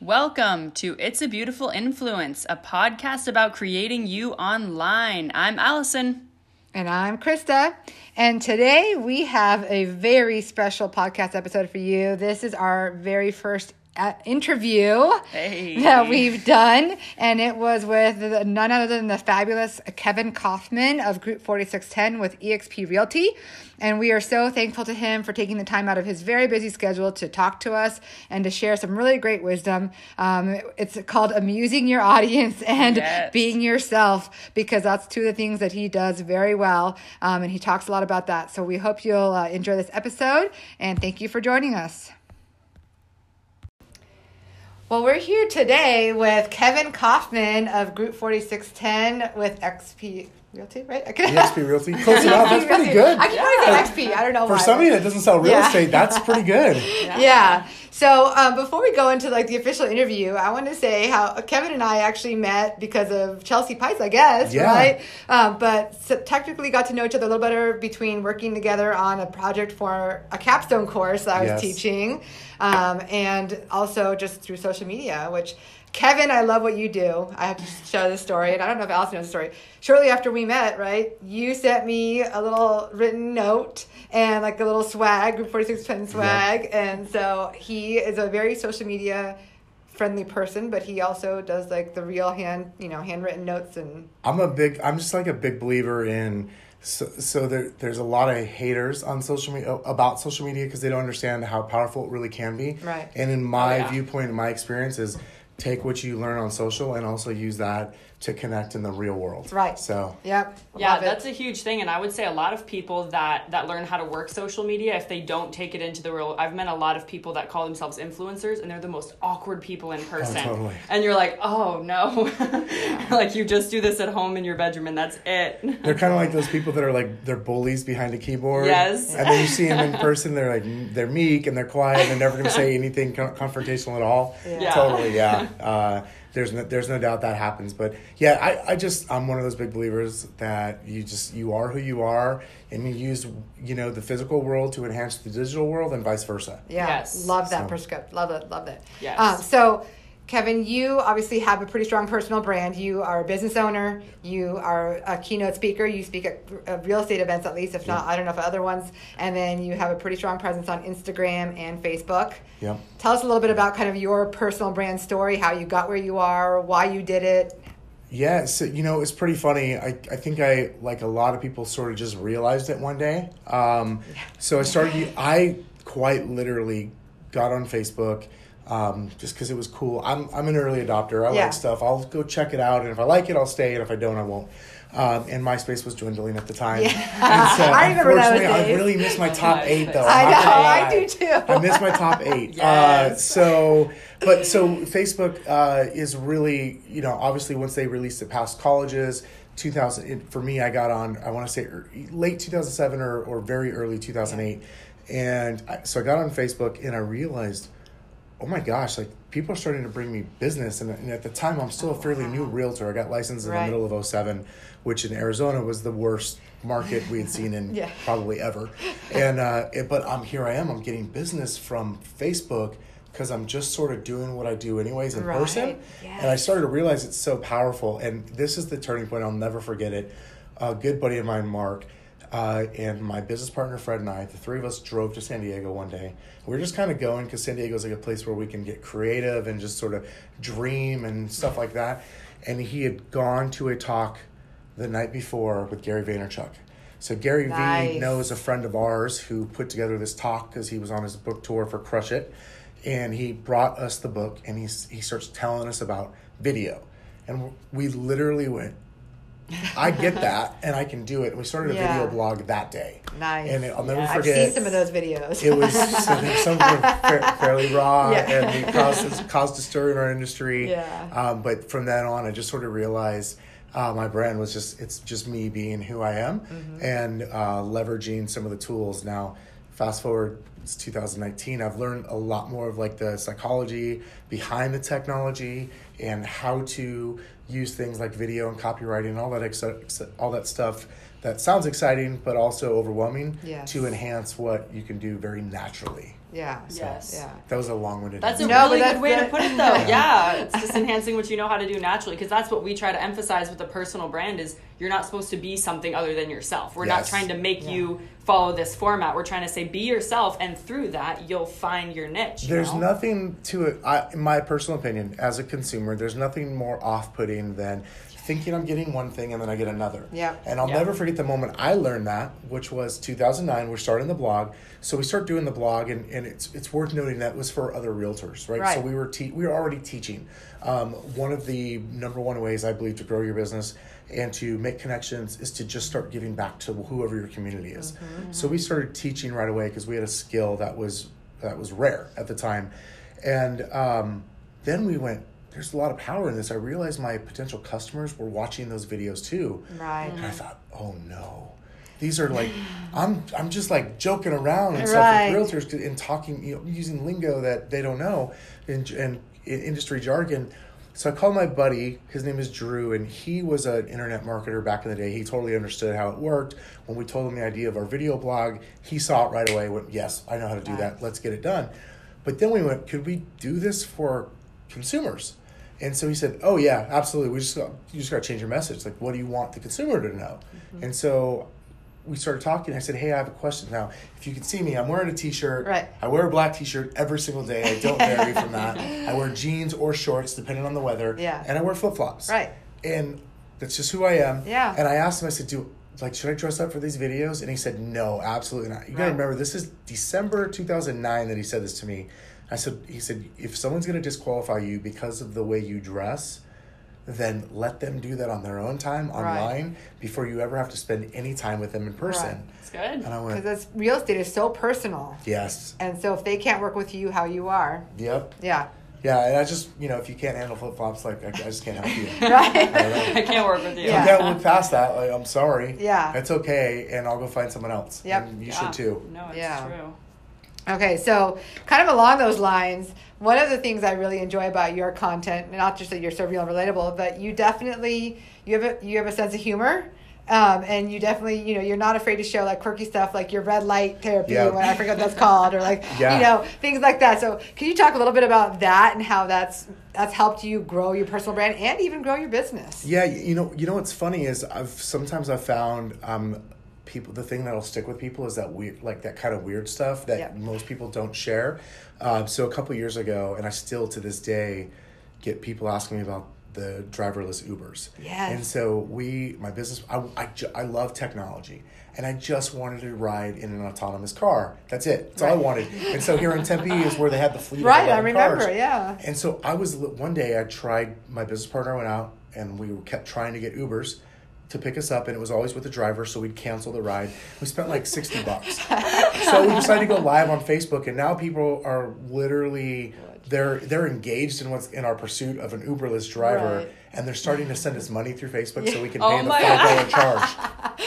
Welcome to It's a Beautiful Influence, a podcast about creating you online. I'm Allison. And I'm Krista. And today we have a very special podcast episode for you. This is our very first interview Hey. that we've done. And it was with none other than the fabulous Kevin Kaufman of Group 4610 with eXp Realty. And we are so thankful to him for taking the time out of his very busy schedule to talk to us and to share some really great wisdom. Um, it's called Amusing Your Audience and Yes. Being Yourself because that's two of the things that he does very well. Um, and he talks a lot about that. So we hope you'll uh, enjoy this episode and thank you for joining us. Well, we're here today with Kevin Kaufman of Group 4610 with XP Realty, right? Can- EXP Realty. Close enough. That's pretty good. I keep wanting to say XP. I don't know For why. somebody that doesn't sell real Yeah. estate, that's pretty good. Yeah. So um, before we go into like the official interview, I want to say how Kevin and I actually met because of Chelsea Pice, I guess, Yeah. right? Um, but so technically got to know each other a little better between working together on a project for a capstone course that I was Yes. teaching, um, and also just through social media, which. Kevin, I love what you do. I have to share this story, and I don't know if Allison knows the story. Shortly after we met, right, you sent me a little written note and like a little swag, Group 46 pen swag. And so he is a very social media friendly person, but he also does like the real hand, you know, handwritten notes and I'm a big. I'm just like a big believer in. So, so there, there's a lot of haters on social media oh, about social media because they don't understand how powerful it really can be. Right. And in oh, my Oh, yeah. viewpoint, and my experience is take what you learn on social and also use that to connect in the real world. Right. So yep. Yeah, love it. that's a huge thing, and I would say a lot of people that that learn how to work social media, if they don't take it into the real, I've met a lot of people that call themselves influencers, and they're the most awkward people in oh, person. totally. And you're like, oh no, like you just do this at home in your bedroom, and that's it. they're kind of like those people that are like they're bullies behind a keyboard. Yes. And then you see them in person, they're like they're meek and they're quiet. And they're never going to say anything confrontational at all. Yeah. Totally, yeah. Uh, there's no, there's no doubt that happens, but yeah, I, I just I'm one of those big believers that you just you are who you are, and you use you know the physical world to enhance the digital world, and vice versa. Yeah, Yes. love that So- prescript. Love it. Love it. Yes. Um, so, Kevin, you obviously have a pretty strong personal brand. You are a business owner. You are a keynote speaker. You speak at, real estate events, at least, if not, I don't know if other ones. And then you have a pretty strong presence on Instagram and Facebook. Yep. Tell us a little bit about kind of your personal brand story, how you got where you are, why you did it. Yeah, so you know, it's pretty funny. I, I think I like a lot of people sort of just realized it one day. Um, so I started. I quite literally got on Facebook um, just because it was cool. I'm I'm an early adopter. I Yeah. like stuff. I'll go check it out, and if I like it, I'll stay, and if I don't, I won't. Um, and MySpace was dwindling at the time. Yeah. And so, I remember those unfortunately, I really missed my top eight, though. I know, gonna I do too. I missed my top eight. Uh, so, but so Facebook uh, is really, you know, obviously once they released it past colleges, 2000, it, for me, I got on, I want to say er- late 2007 or, or very early 2008. And I, so I got on Facebook and I realized, oh my gosh, like people are starting to bring me business. And, and at the time, I'm still a fairly new realtor. I got licensed in Right. the middle of 07, which in Arizona was the worst market we had seen in Yeah. probably ever. And uh, it, but I'm here. I am. I'm getting business from Facebook because I'm just sort of doing what I do anyways in Right. person. And I started to realize it's so powerful. And this is the turning point. I'll never forget it. A good buddy of mine, Mark. Uh, and my business partner Fred and I, the three of us drove to San Diego one day. We were just kind of going because San Diego is like a place where we can get creative and just sort of dream and stuff like that. And he had gone to a talk the night before with Gary Vaynerchuk. So Gary Nice. V knows a friend of ours who put together this talk because he was on his book tour for Crush It, and he brought us the book and he's, he starts telling us about video, and we literally went. I get that, and I can do it. And we started a Yeah. video blog that day. Nice. And it, I'll never Yeah. I've forget. seen some of those videos. It was some, some were fa- fairly raw Yeah. and it caused, caused a stir in our industry. Yeah. Um, but from then on, I just sort of realized uh, my brand was just, it's just me being who I am Mm-hmm. and uh, leveraging some of the tools. Now, fast forward, it's 2019, I've learned a lot more of like the psychology behind the technology and how to use things like video and copywriting and all that, ex- all that stuff that sounds exciting but also overwhelming Yes. to enhance what you can do very naturally. Yeah. Yes. Yeah. That was a long-winded. That's a answer. No, really but that's good way to put it, though. yeah, it's just enhancing what you know how to do naturally, because that's what we try to emphasize with the personal brand is you're not supposed to be something other than yourself. We're not trying to make you follow this format. We're trying to say be yourself, and through that, you'll find your niche. you There's know? nothing to it. I, in my personal opinion, as a consumer, there's nothing more off-putting than thinking I'm getting one thing and then I get another. Yeah. And I'll Yeah. never forget the moment I learned that, which was 2009. We're starting the blog, so we start doing the blog, and, and it's it's worth noting that was for other realtors, right? Right. So we were te- we were already teaching. Um, one of the number one ways I believe to grow your business and to make connections is to just start giving back to whoever your community is. So we started teaching right away because we had a skill that was that was rare at the time, and um, then we went. There's a lot of power in this. I realized my potential customers were watching those videos too. Right. And I mm-hmm. thought, oh no, these are like, I'm I'm just like joking around and Right. stuff with realtors and talking, you know, using lingo that they don't know and and in industry jargon. So I called my buddy. His name is Drew, and he was an internet marketer back in the day. He totally understood how it worked. When we told him the idea of our video blog, he saw it right away. Went, yes, I know how to do that. Let's get it done. But then we went, could we do this for consumers? And so he said, "Oh yeah, absolutely. We just got, you just got to change your message. Like, what do you want the consumer to know?" Mm-hmm. And so we started talking. I said, "Hey, I have a question now. If you can see me, I'm wearing a t-shirt. Right. I wear a black t-shirt every single day. I don't vary from that. I wear jeans or shorts depending on the weather. Yeah. And I wear flip-flops. Right. And that's just who I am. Yeah. And I asked him. I said, "Do like should I dress up for these videos?" And he said, "No, absolutely not. You got to remember, this is December 2009 that he said this to me. I said, he said, if someone's going to disqualify you because of the way you dress." Then let them do that on their own time Right. online before you ever have to spend any time with them in person. Right. It's good. And I went, Because real estate is so personal. yes, And so if they can't work with you how you are, yep, yeah. yeah. And I just, you know, if you can't handle flip flops, like I, I just can't help you. Right? I. I can't work with you. Yeah. I can't look past that. Like, I'm sorry. Yeah. It's okay, and I'll go find someone else. Yep. And you Yeah. should too. No, it's Yeah. true. Okay, so kind of along those lines, one of the things I really enjoy about your content, not just that you're so real and relatable, but you definitely you have a you have a sense of humor. Um, and you definitely, you know, you're not afraid to show like quirky stuff like your red light therapy, Yeah. what I forget what that's called, or like, Yeah. you know, things like that. So, can you talk a little bit about that and how that's that's helped you grow your personal brand and even grow your business? Yeah, you know, you know what's funny is I've sometimes I've found um, people the thing that'll stick with people is that weird, like that kind of weird stuff that Yeah. most people don't share. Um, so a couple years ago, and I still to this day get people asking me about the driverless Ubers. Yes. And so we, my business, I, I, I love technology. And I just wanted to ride in an autonomous car. That's it. That's all I wanted. And so here in Tempe is where they had the fleet. of Right, I remember, cars. yeah. And so I was one day I tried my business partner went out and we kept trying to get Ubers to pick us up and it was always with the driver so we'd cancel the ride. We spent like 60 bucks. so we decided to go live on Facebook and now people are literally they're they're engaged in what's in our pursuit of an Uberless driver Right. and they're starting to send us money through Facebook so we can Oh pay the my $5 charge.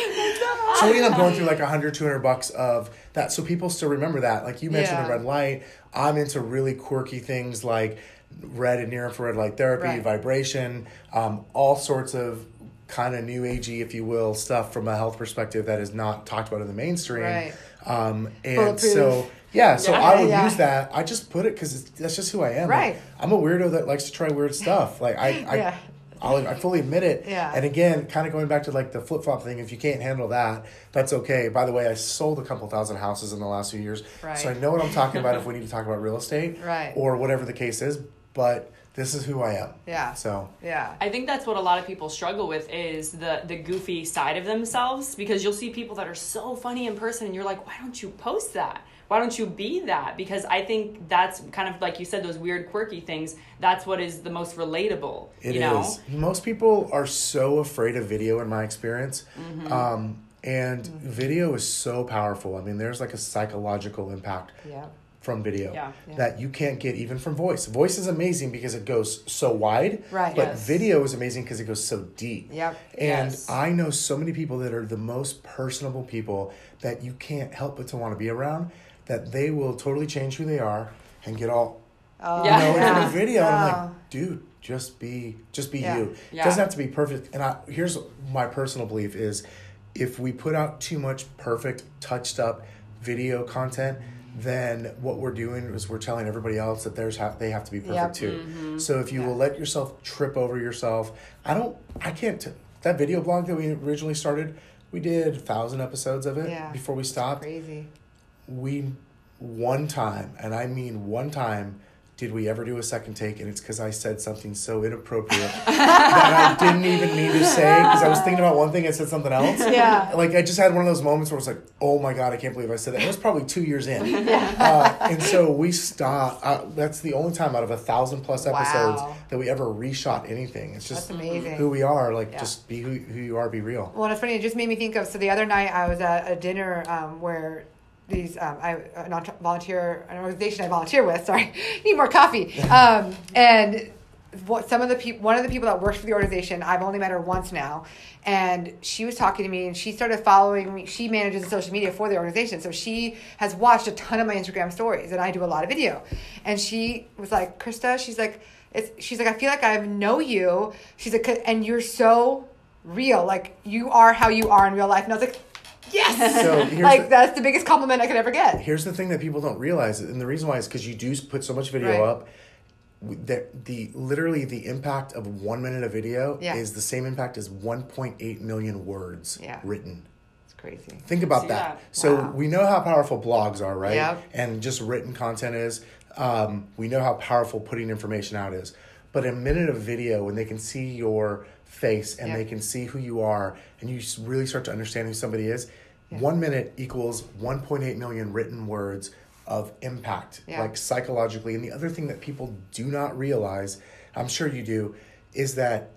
So we end up going through like 100, 200 bucks of that. So people still remember that. Like you mentioned Yeah. the red light. I'm into really quirky things like red and near infrared light therapy, Right. vibration, um, all sorts of kind of new agey, if you will, stuff from a health perspective that is not talked about in the mainstream. Right. Um, and so, yeah, so Yeah. I would Yeah. use that. I just put it because that's just who I am. Right. I'm a weirdo that likes to try weird stuff. Like I, I, Yeah. I'll, I fully admit it. Yeah. And again, kind of going back to like the flip flop thing, if you can't handle that, that's okay. By the way, I sold a couple thousand houses in the last few years, Right. so I know what I'm talking about if we need to talk about real estate, Right. or whatever the case is. But this is who I am. Yeah. So Yeah. I think that's what a lot of people struggle with is the the goofy side of themselves because you'll see people that are so funny in person and you're like, why don't you post that? Why don't you be that? Because I think that's kind of like you said, those weird quirky things. That's what is the most relatable. It is. you know? Most people are so afraid of video, in my experience. Mm-hmm. Um, and video is so powerful. I mean, there's like a psychological impact Yeah. From video Yeah. Yeah. that you can't get even from voice. Voice is amazing because it goes so wide, Right. but Yes. video is amazing because it goes so deep. Yep. And Yes. I know so many people that are the most personable people that you can't help but to want to be around. That they will totally change who they are and get all Oh, Yeah. you know, yeah. in a video. And I'm Oh. like, dude, just be, just be Yeah. you. Yeah. It doesn't have to be perfect. And I, here's my personal belief is, if we put out too much perfect, touched up video content, then what we're doing is we're telling everybody else that there's ha- they have to be perfect Yep. too. Mm-hmm. So if you will let yourself trip over yourself, I don't, I can't. T- that video blog that we originally started, we did a thousand episodes of it Yeah. before we stopped. Crazy. We one time, and I mean one time, did we ever do a second take? And it's because I said something so inappropriate that I didn't even mean to say because I was thinking about one thing and said something else. Yeah. Like I just had one of those moments where I was like, "Oh my god, I can't believe I said that." It was probably two years in, uh, and so we stopped. Uh, that's the only time out of a thousand plus episodes Wow. that we ever reshot anything. It's just who we are. Like, Yeah. just be who, who you are. Be real. Well, it's funny. It just made me think of. So the other night, I was at a dinner um, where these um, I an entre- volunteer an organization I volunteer with. Sorry, need more coffee. Um, and what some of the people, one of the people that works for the organization, I've only met her once now, and she was talking to me, and she started following me. She manages the social media for the organization, so she has watched a ton of my Instagram stories, and I do a lot of video. And she was like, Krista, she's like, it's, she's like, I feel like I know you. She's like, and you're so real. Like you are how you are in real life. And I was like, yes. So like the- that's the biggest compliment I could ever get. Here's the thing that people don't realize, and the reason why is because you do put so much video Right. up. That the literally the impact of one minute of video Yeah. is the same impact as 1.8 million words Yeah. written. It's crazy. Think about See that. that? So Wow. we know how powerful blogs are, right? Yep. And just written content is. Um, we know how powerful putting information out is. But a minute of video, when they can see your face and they can see who you are, and you really start to understand who somebody is, one minute equals 1.8 million written words of impact, Yeah. like psychologically. And the other thing that people do not realize, I'm sure you do, is that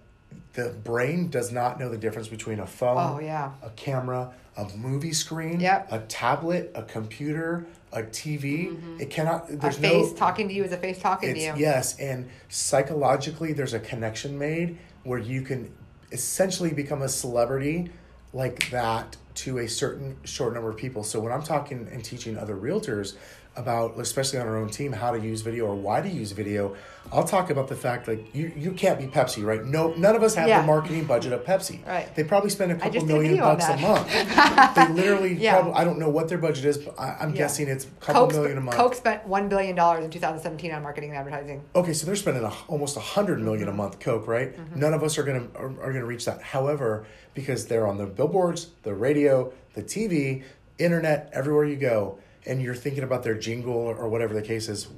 the brain does not know the difference between a phone, Oh, yeah. a camera, a movie screen, Yep. a tablet, a computer, a TV. Mm-hmm. It cannot. A There's face no. talking to you is a face talking to you. yes, and psychologically, there's a connection made where you can essentially become a celebrity like that to a certain short number of people. So when I'm talking and teaching other realtors about, especially on our own team, how to use video or why to use video, I'll talk about the fact like you you can't be Pepsi, right? No, none of us have Yeah. the marketing budget of Pepsi. Right. They probably spend a couple did a million bucks a month. they literally Yeah. probably I don't know what their budget is, but I, I'm Yeah. guessing it's a couple Coke, million a month. Coke spent one billion dollars in 2017 on marketing and advertising. Okay, so they're spending a, almost a hundred million Mm-hmm. a month Coke, right? None of us are gonna are, are gonna reach that. However, because they're on the billboards, the radio, the TV, internet, everywhere you go, and you're thinking about their jingle or, whatever the case is.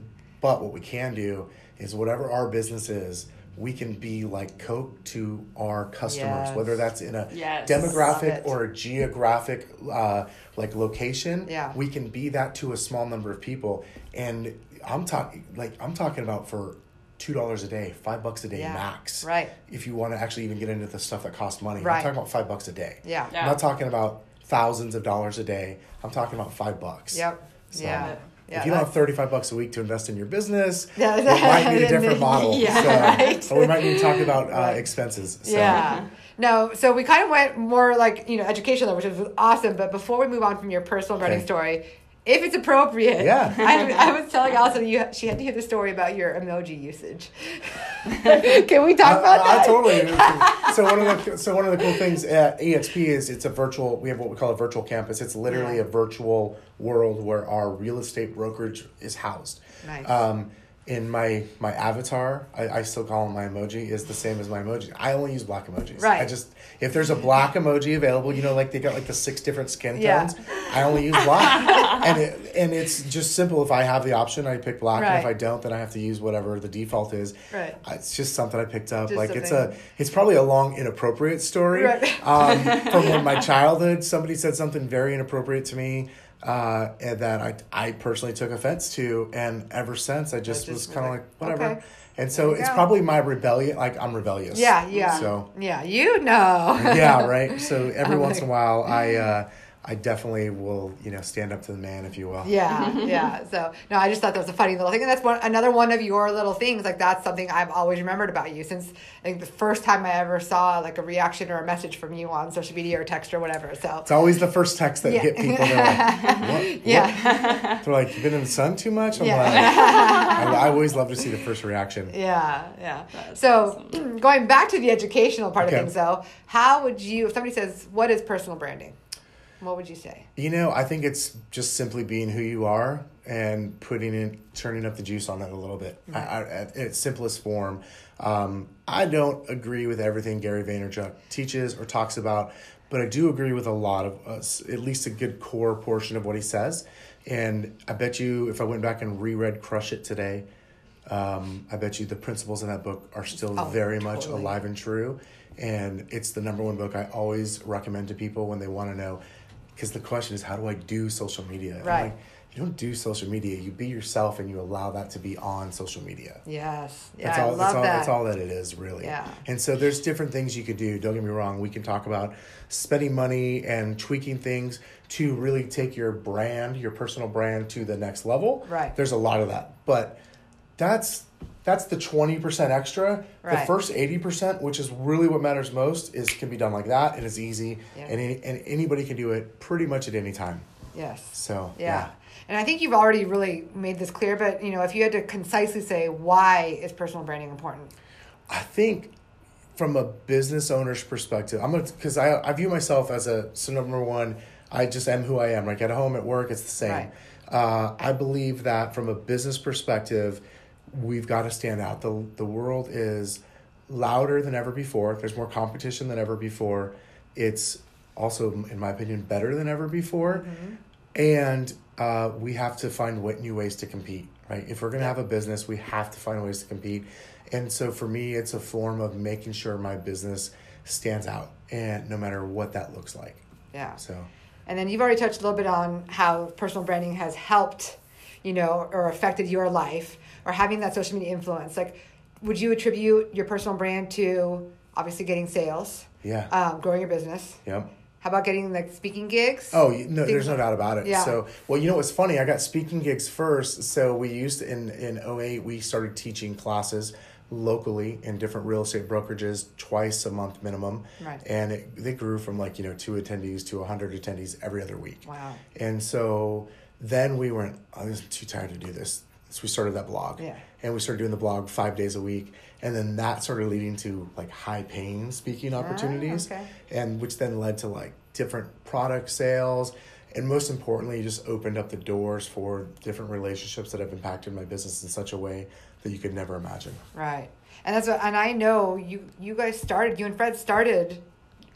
But what we can do is whatever our business is, we can be like Coke to our customers, Yes. whether that's in a Yes. Demographic or a geographic uh, like location. Yeah. we can be that to a small number of people. And I'm talking like I'm talking about for two dollars a day, five bucks a day Yeah. max. Right. If you want to actually even get into the stuff that costs money, Right. I'm talking about five bucks a day. Yeah. Yeah. I'm not talking about thousands of dollars a day. I'm talking about five bucks. Yep. So, yeah. Yeah. if you don't have 35 bucks a week to invest in your business, Yeah, it might need a different model. Yeah, so, right. Or we might need to talk about uh, expenses. So. Yeah. No, so we kind of went more like, you know, educational, which is awesome. But before we move on from your personal Okay. story, if it's appropriate, Yeah. I, I was telling Allison you she had to hear the story about your emoji usage. Can we talk about I, I that? totally. so one of the so one of the cool things at EXP is it's a virtual. We have what we call a virtual campus. It's literally Yeah. a virtual world where our real estate brokerage is housed. Nice. Um, in my my avatar, I, I still call him my emoji is the same as my emoji. I only use black emojis. Right. I just if there's a black emoji available, you know, like they got like the six different skin Yeah. tones. I only use black, and it, and it's just simple. If I have the option, I pick black, right. and if I don't, then I have to use whatever the default is. Right. It's just something I picked up. Just like it's a, it's probably a long inappropriate story Right. um, from when my childhood. Somebody said something very inappropriate to me, uh, and that I, I personally took offense to, and ever since I just, just was kind of like, like, whatever. okay. And so it's go. probably my rebellion. Like I'm rebellious. Yeah, yeah. So Yeah, you know. yeah, right. So every once in a while, I uh, I definitely will, you know, stand up to the man, if you will. Yeah, yeah. So no, I just thought that was a funny little thing, and that's one another one of your little things. Like that's something I've always remembered about you since I think the first time I ever saw like a reaction or a message from you on social media or text or whatever. So It's always the first text that Yeah. hit people. They're like, what? yeah, They're like, you've been in the sun too much? I'm Yeah. like, I, I always love to see the first reaction. yeah, yeah. That's So going back to the educational part Okay. of things, though, how would you? If somebody says, "What is personal branding?" What would you say? You know, I think it's just simply being who you are and putting in turning up the juice on it a little bit I, I, at its simplest form. Um, I don't agree with everything Gary Vaynerchuk teaches or talks about, but I do agree with a lot of us, at least a good core portion of what he says. And I bet you, if I went back and reread Crush It today, um, I bet you the principles in that book are still Oh, very much alive and true. And it's the number one book I always recommend to people when they want to know. Because the question is, how do I do social media? Right. like, you don't do social media. You be yourself, and you allow that to be on social media. Yes. Yeah, That's I all. love that's all. that. That's all that it is, really. Yeah. And so there's different things you could do. Don't get me wrong. We can talk about spending money and tweaking things to really take your brand, your personal brand, to the next level. Right. There's a lot of that, but that's that's the twenty percent extra. The first eighty percent, which is really what matters most, is can be done like that, and it's easy, Yeah. and any, and anybody can do it pretty much at any time. Yes. So Yeah. And I think you've already really made this clear, but you know, if you had to concisely say why is personal branding important? I think from a business owner's perspective, I'm gonna because I I view myself as a so number one, I just am who I am. Like at home, at work, it's the same. Right. Uh, I believe that from a business perspective, we've got to stand out. the The world is louder than ever before. There's more competition than ever before. It's also, in my opinion, better than ever before. And uh, we have to find wa- new ways to compete, right? If we're going to have a business, we have to find ways to compete. And so for me, it's a form of making sure my business stands out, and no matter what that looks like. Yeah. So, And then you've already touched a little bit on how personal branding has helped, you know, or affected your life or having that social media influence. Like, would you attribute your personal brand to obviously getting sales, yeah. um, growing your business? yep. How about getting like speaking gigs? Oh no, Things there's no doubt about it. Yeah. So, well, you know what's funny? I got speaking gigs first. So we used to, in in 08, we started teaching classes locally in different real estate brokerages twice a month minimum. Right. And it, they grew from like you know two attendees to 100 attendees every other week. Wow. And so then we went, I was too tired to do this. So we started that blog. Yeah. And we started doing the blog five days a week. And then that started leading to like high paying speaking opportunities. Ah, okay. And which then led to like different product sales. And most importantly, just opened up the doors for different relationships that have impacted my business in such a way that you could never imagine. Right. And that's what, and I know you you guys started you and Fred started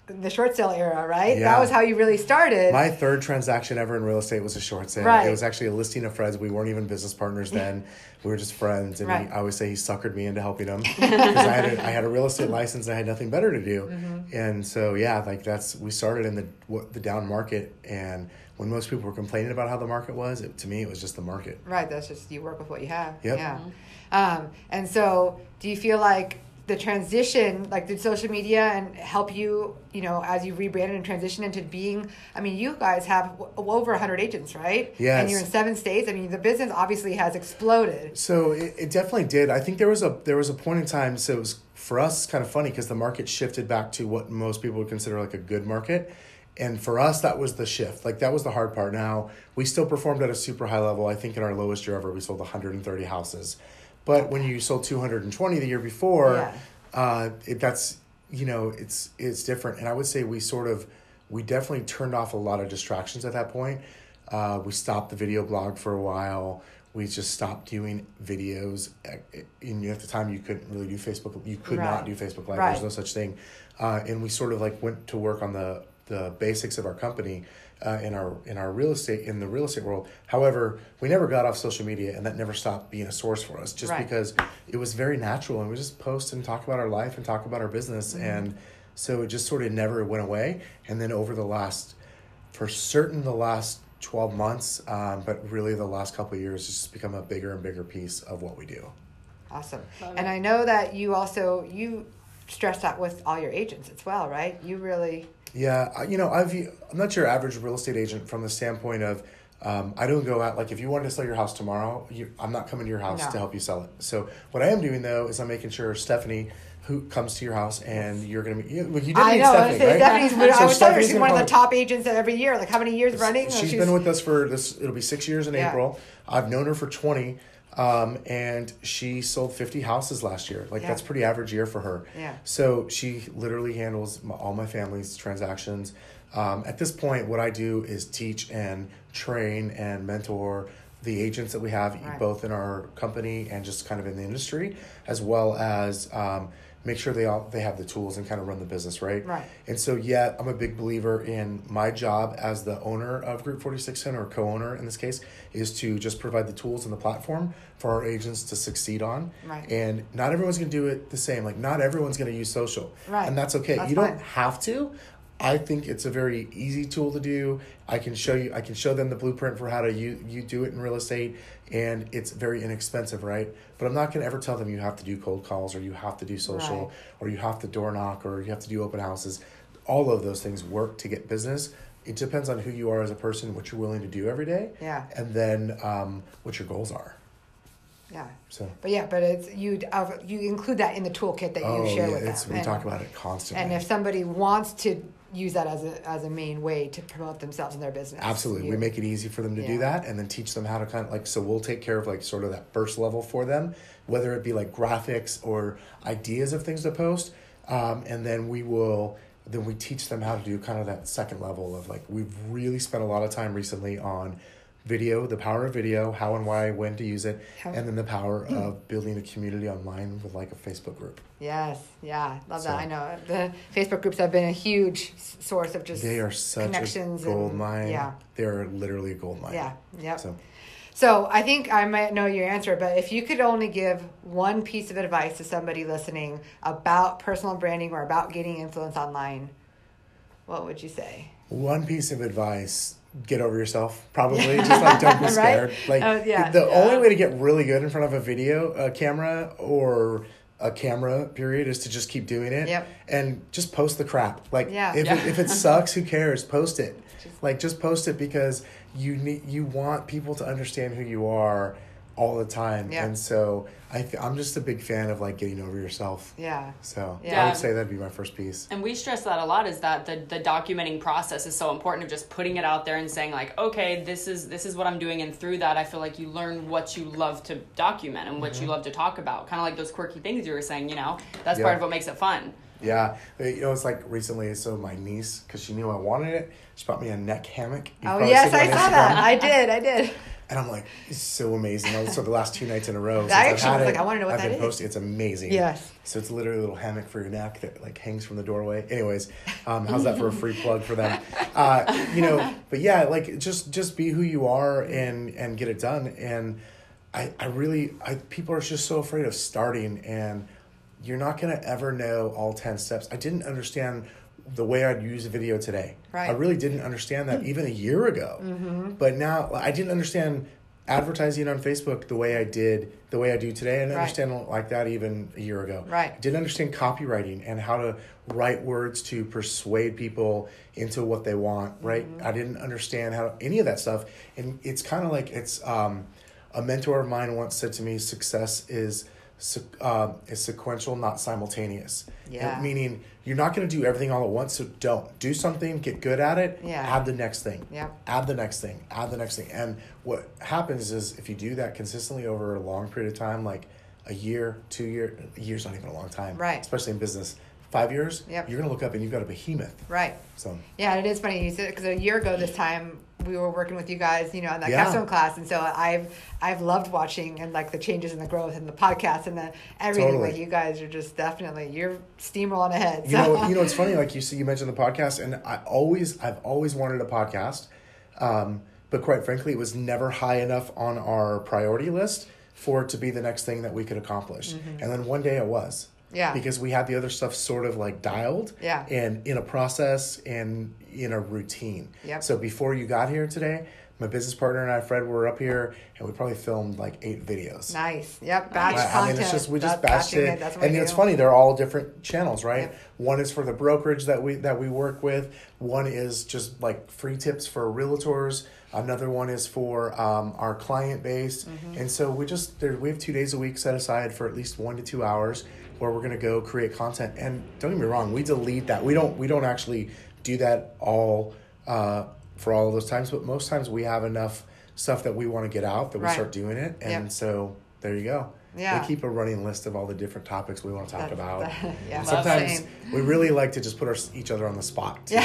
the short sale era, right? Yeah. That was how you really started. My third transaction ever in real estate was a short sale. Right. It was actually a listing of Fred's. We weren't even business partners then. we were just friends. And Right. he, I always say he suckered me into helping him because I, had a, I had a real estate license and I had nothing better to do. Mm-hmm. And so, yeah, like that's, we started in the, the down market. And when most people were complaining about how the market was, it, to me, it was just the market. Right. That's just you work with what you have. Yep. Yeah. Um, and so, do you feel like the transition, like, did social media and help you, you know, as you rebranded and transitioned into being? I mean, you guys have w- over hundred agents, right? Yes. And you're in seven states. I mean, the business obviously has exploded. So it, it definitely did. I think there was a there was a point in time. So it was for us kind of funny because the market shifted back to what most people would consider like a good market, and for us that was the shift. Like that was the hard part. Now we still performed at a super high level. I think in our lowest year ever we sold 130 houses, but when you sold 220 the year before, Yeah. uh, it, that's you know it's it's different. And I would say we sort of we definitely turned off a lot of distractions at that point. Uh, we stopped the video blog for a while. We just stopped doing videos. And In at the time, you couldn't really do Facebook. You could Right. not do Facebook Live. Right. There's no such thing. Uh, and we sort of like went to work on the the basics of our company uh, in our in our real estate in the real estate world. However, we never got off social media, and that never stopped being a source for us. Just Right. because it was very natural, and we just post and talk about our life and talk about our business, Mm-hmm. and so it just sort of never went away. And then over the last, for certain, the last twelve months, um, but really the last couple of years, it's just become a bigger and bigger piece of what we do. Awesome. Love and it. I know that you also you stress that with all your agents as well, right? You really Yeah, you know, I've I'm not your average real estate agent from the standpoint of um, I don't go out like if you wanted to sell your house tomorrow, you, I'm not coming to your house No. to help you sell it. So what I am doing though is I'm making sure Stephanie, who comes to your house, and you're gonna be. You, well, you did I meet know. Stephanie, right? Stephanie's, So I was telling she's one of the top agents every year. Like how many years running? She's She's- been with us for this. It'll be six years in Yeah. April. I've known her for twenty, um, and she sold fifty houses last year. Like Yeah. that's pretty average year for her. Yeah. So she literally handles my, all my family's transactions. Um, at this point, what I do is teach and train and mentor the agents that we have, Right. both in our company and just kind of in the industry, as well as um, make sure they all they have the tools and kind of run the business right. Right. And so, yeah, I'm a big believer in my job as the owner of Group 4610 or co-owner in this case is to just provide the tools and the platform for our agents to succeed on. Right. And not everyone's going to do it the same. Like not everyone's going to use social. Right. And that's okay. That's you fine. don't have to. I think it's a very easy tool to do. I can show you. I can show them the blueprint for how to you you do it in real estate, and it's very inexpensive, right? But I'm not going to ever tell them you have to do cold calls or you have to do social Right. or you have to door knock or you have to do open houses. All of those things work to get business. It depends on who you are as a person, what you're willing to do every day, Yeah. and then um, what your goals are. Yeah. So. But yeah, but it's you. Uh, you include that in the toolkit that you Oh share yeah, with it's, them. we and, talk about it constantly. and if somebody wants to use that as a as a main way to promote themselves and their business, Absolutely. We make it easy for them to do that and then teach them how to kind of like, so we'll take care of like sort of that first level for them, whether it be like graphics or ideas of things to post. Um, and then we will, then we teach them how to do kind of that second level of like, we've really spent a lot of time recently on video, the power of video, how and why, when to use it, How- and then the power of building a community online with like a Facebook group. Yes, yeah, love So- that. I know the Facebook groups have been a huge source of just They are such a connections gold and- mine. Yeah, They are literally a gold mine. yeah, yep. So. So I think I might know your answer, but if you could only give one piece of advice to somebody listening about personal branding or about getting influence online, what would you say? One piece of advice: get over yourself. Probably just like don't be Right? scared. Like Oh, yeah, the yeah. only way to get really good in front of a video, a camera, or a camera period is to just keep doing it. Yep. And just post the crap. Like Yeah. if Yeah. It, if it sucks, who cares? Post it. Just- like just post it because you need you want people to understand who you are all the time. Yeah. And so I th- I'm just a big fan of like getting over yourself. Yeah, So I would say that'd be my first piece. And we stress that a lot is that the, the documenting process is so important of just putting it out there and saying like, okay, this is this is what I'm doing and through that I feel like you learn what you love to document and what Mm-hmm. you love to talk about. Kind of like those quirky things you were saying, you know. That's Yeah. part of what makes it fun. Yeah, Uh, you know, it's like recently. So my niece, because she knew I wanted it, she bought me a neck hammock. You've Oh yes, I saw Instagram. that. I did. I did. And I'm like, it's so amazing. So the last two nights in a row, since I I've actually had was it, like, I wanna know what I've that been is. posting. It's amazing. Yes. So it's literally a little hammock for your neck that like hangs from the doorway. Anyways, um, how's that for a free plug for them? Uh, you know, but yeah, like just just be who you are and and get it done. And I I really I people are just so afraid of starting and you're not gonna ever know all ten steps. I didn't understand the way I'd use a video today. Right. I really didn't understand that even a year ago. Mm-hmm. But now I didn't understand advertising on Facebook the way I did, the way I do today. I didn't Right. understand like that even a year ago. Right. I didn't understand copywriting and how to write words to persuade people into what they want. Right. Mm-hmm. I didn't understand how any of that stuff. And it's kind of like it's um, a mentor of mine once said to me, "Success is." Uh, is sequential, not simultaneous. Yeah. Meaning you're not going to do everything all at once, so don't do something, get good at it, Yeah. add the next thing Yeah. add the next thing, add the next thing. And what happens is if you do that consistently over a long period of time, like a year, two year, a year's not even a long time, Right. Especially in business, five years, Yep. you're gonna look up and you've got a behemoth. Right. So Yeah, it is funny you said because a year ago this time we were working with you guys, you know, in that Yeah. capstone class, and so I've I've loved watching and like the changes and the growth and the podcast and the everything. Totally. Like you guys are just definitely you're steamrolling ahead. you know, you know, it's funny. Like you see, you mentioned the podcast, and I always, I've always wanted a podcast, um, but quite frankly, it was never high enough on our priority list for it to be the next thing that we could accomplish. And then one day it was. Yeah. Because we had the other stuff sort of like dialed. Yeah. And in a process and in a routine. Yep. So before you got here today, my business partner and I, Fred, were up here, and we probably filmed like eight videos. nice. Yep. Batch I- content. I mean, it's just we just batched it, That's what and it's funny. They're all different channels, right? Yep. One is for the brokerage that we that we work with. One is just like free tips for realtors. Another one is for um, our client base, Mm-hmm. and so we just there, we have two days a week set aside for at least one to two hours where we're gonna go create content. And don't get me wrong, we delete that. We don't we don't actually do that all uh, for all of those times, but most times we have enough stuff that we want to get out that we Right. start doing it, and Yep. so there you go. Yeah. They keep a running list of all the different topics we want to talk That's- about. that- yeah. Sometimes Same. we really like to just put our, each other on the spot. Too. So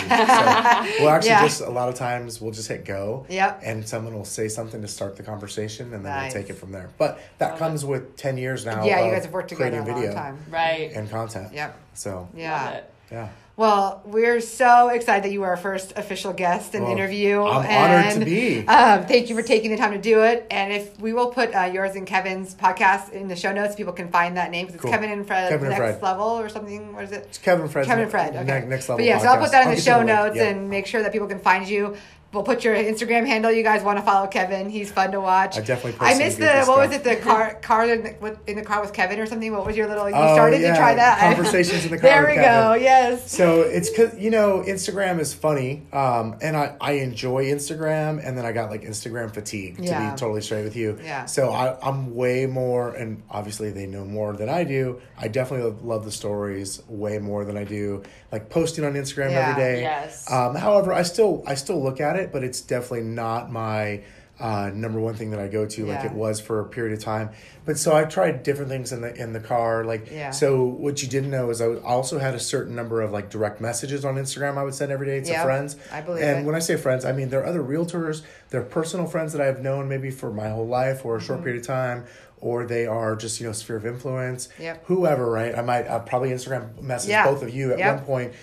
we'll actually Yeah. just a lot of times we'll just hit go. Yep. And someone will say something to start the conversation, and then Nice. we'll take it from there. But that Love comes with ten years now. Yeah, you guys have worked together creating a long video time. Right. and content. Yep. So Yeah. Love it. yeah. Well, we're so excited that you are our first official guest and Well, interview. I'm honored to be. Um, thank you for taking the time to do it. And if we will put uh, yours and Kevin's podcast in the show notes, people can find that name because it's Cool. Kevin and Fred Kevin and Next Fred. Level or something. What is it? It's Kevin Fred. Kevin and Fred. Okay. Ne- next level. But yeah, so I'll put that in I'll the show the notes Yeah. and make sure that people can find you. We'll put your Instagram handle. You guys want to follow Kevin? He's fun to watch. I definitely post I missed the goofy what was it? The car car in the, in the car with Kevin or something. What was your little? You Oh, started yeah, to try that. Conversations in the car there with we Kevin. go. Yes. So it's cause you know Instagram is funny, um, and I, I enjoy Instagram, and then I got like Instagram fatigue to Yeah. be totally straight with you. Yeah. So I, I'm way more, and obviously they know more than I do. I definitely love, love the stories way more than I do like posting on Instagram Yeah. every day. Yes. Um, however, I still I still look at it, but it's definitely not my uh, number one thing that I go to like it was for a period of time. But so I tried different things in the in the car, like Yeah. so. What you didn't know is I also had a certain number of like direct messages on Instagram I would send every day to Yeah, friends. I believe And it. when I say friends, I mean there are other realtors, they're personal friends that I've known maybe for my whole life or a short Mm-hmm. period of time. Or they are just you know sphere of influence. Yep. Whoever, right? I might uh, probably Instagram message Yeah. both of you at Yep. one point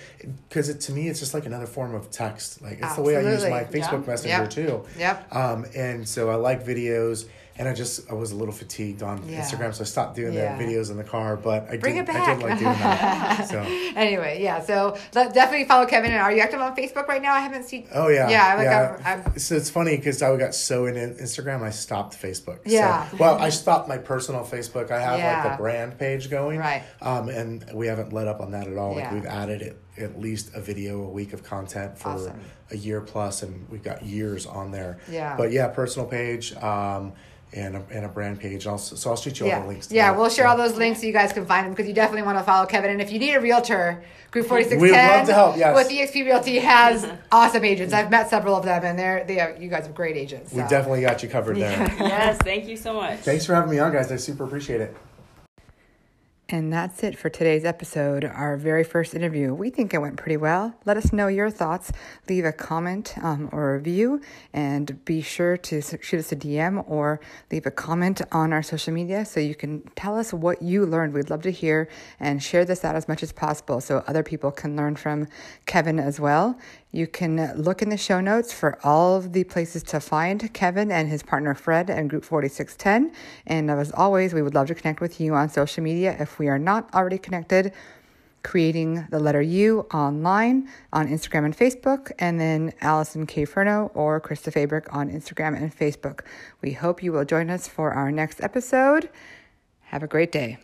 because it to me it's just like another form of text. Like it's the way I use my Facebook Yeah. Messenger Yep. too. Yep. Um, and so I like videos, and I just I was a little fatigued on Yeah. Instagram, so I stopped doing Yeah. the videos in the car. But I Bring did, I did like doing that. so Anyway, yeah. So definitely follow Kevin. And are you active on Facebook right now? I haven't seen. oh yeah, Yeah. Like, yeah. I'm, I'm, so it's funny because I got so into Instagram, I stopped Facebook. So- Yeah. well, I stopped my personal Facebook. I have Yeah. like the brand page going, Right. Um, and we haven't let up on that at all. Like Yeah. we've added it at least a video a week of content for Awesome. a year plus, and we've got years on there. Yeah. But yeah, personal page. Um, and a, and a brand page. I'll, so I'll shoot you all the links. Yeah. that. We'll share So- all those links so you guys can find them because you definitely want to follow Kevin. And if you need a realtor, Group 4610 We'd love to help, yes. with EXP Realty has awesome agents. I've met several of them, and they're they are, you guys are great agents. We definitely got you covered there. Yes, thank you so much. Thanks for having me on, guys. I super appreciate it. And that's it for today's episode, our very first interview. We think it went pretty well. Let us know your thoughts. Leave a comment um, or a review, and be sure to shoot us a DM or leave a comment on our social media so you can tell us what you learned. We'd love to hear and share this out as much as possible so other people can learn from Kevin as well. You can look in the show notes for all of the places to find Kevin and his partner Fred and Group 4610. And as always, we would love to connect with you on social media if we are not already connected. Creating the letter U online on Instagram and Facebook, and then Allison K. Furno or Krista Fabric on Instagram and Facebook. We hope you will join us for our next episode. Have a great day.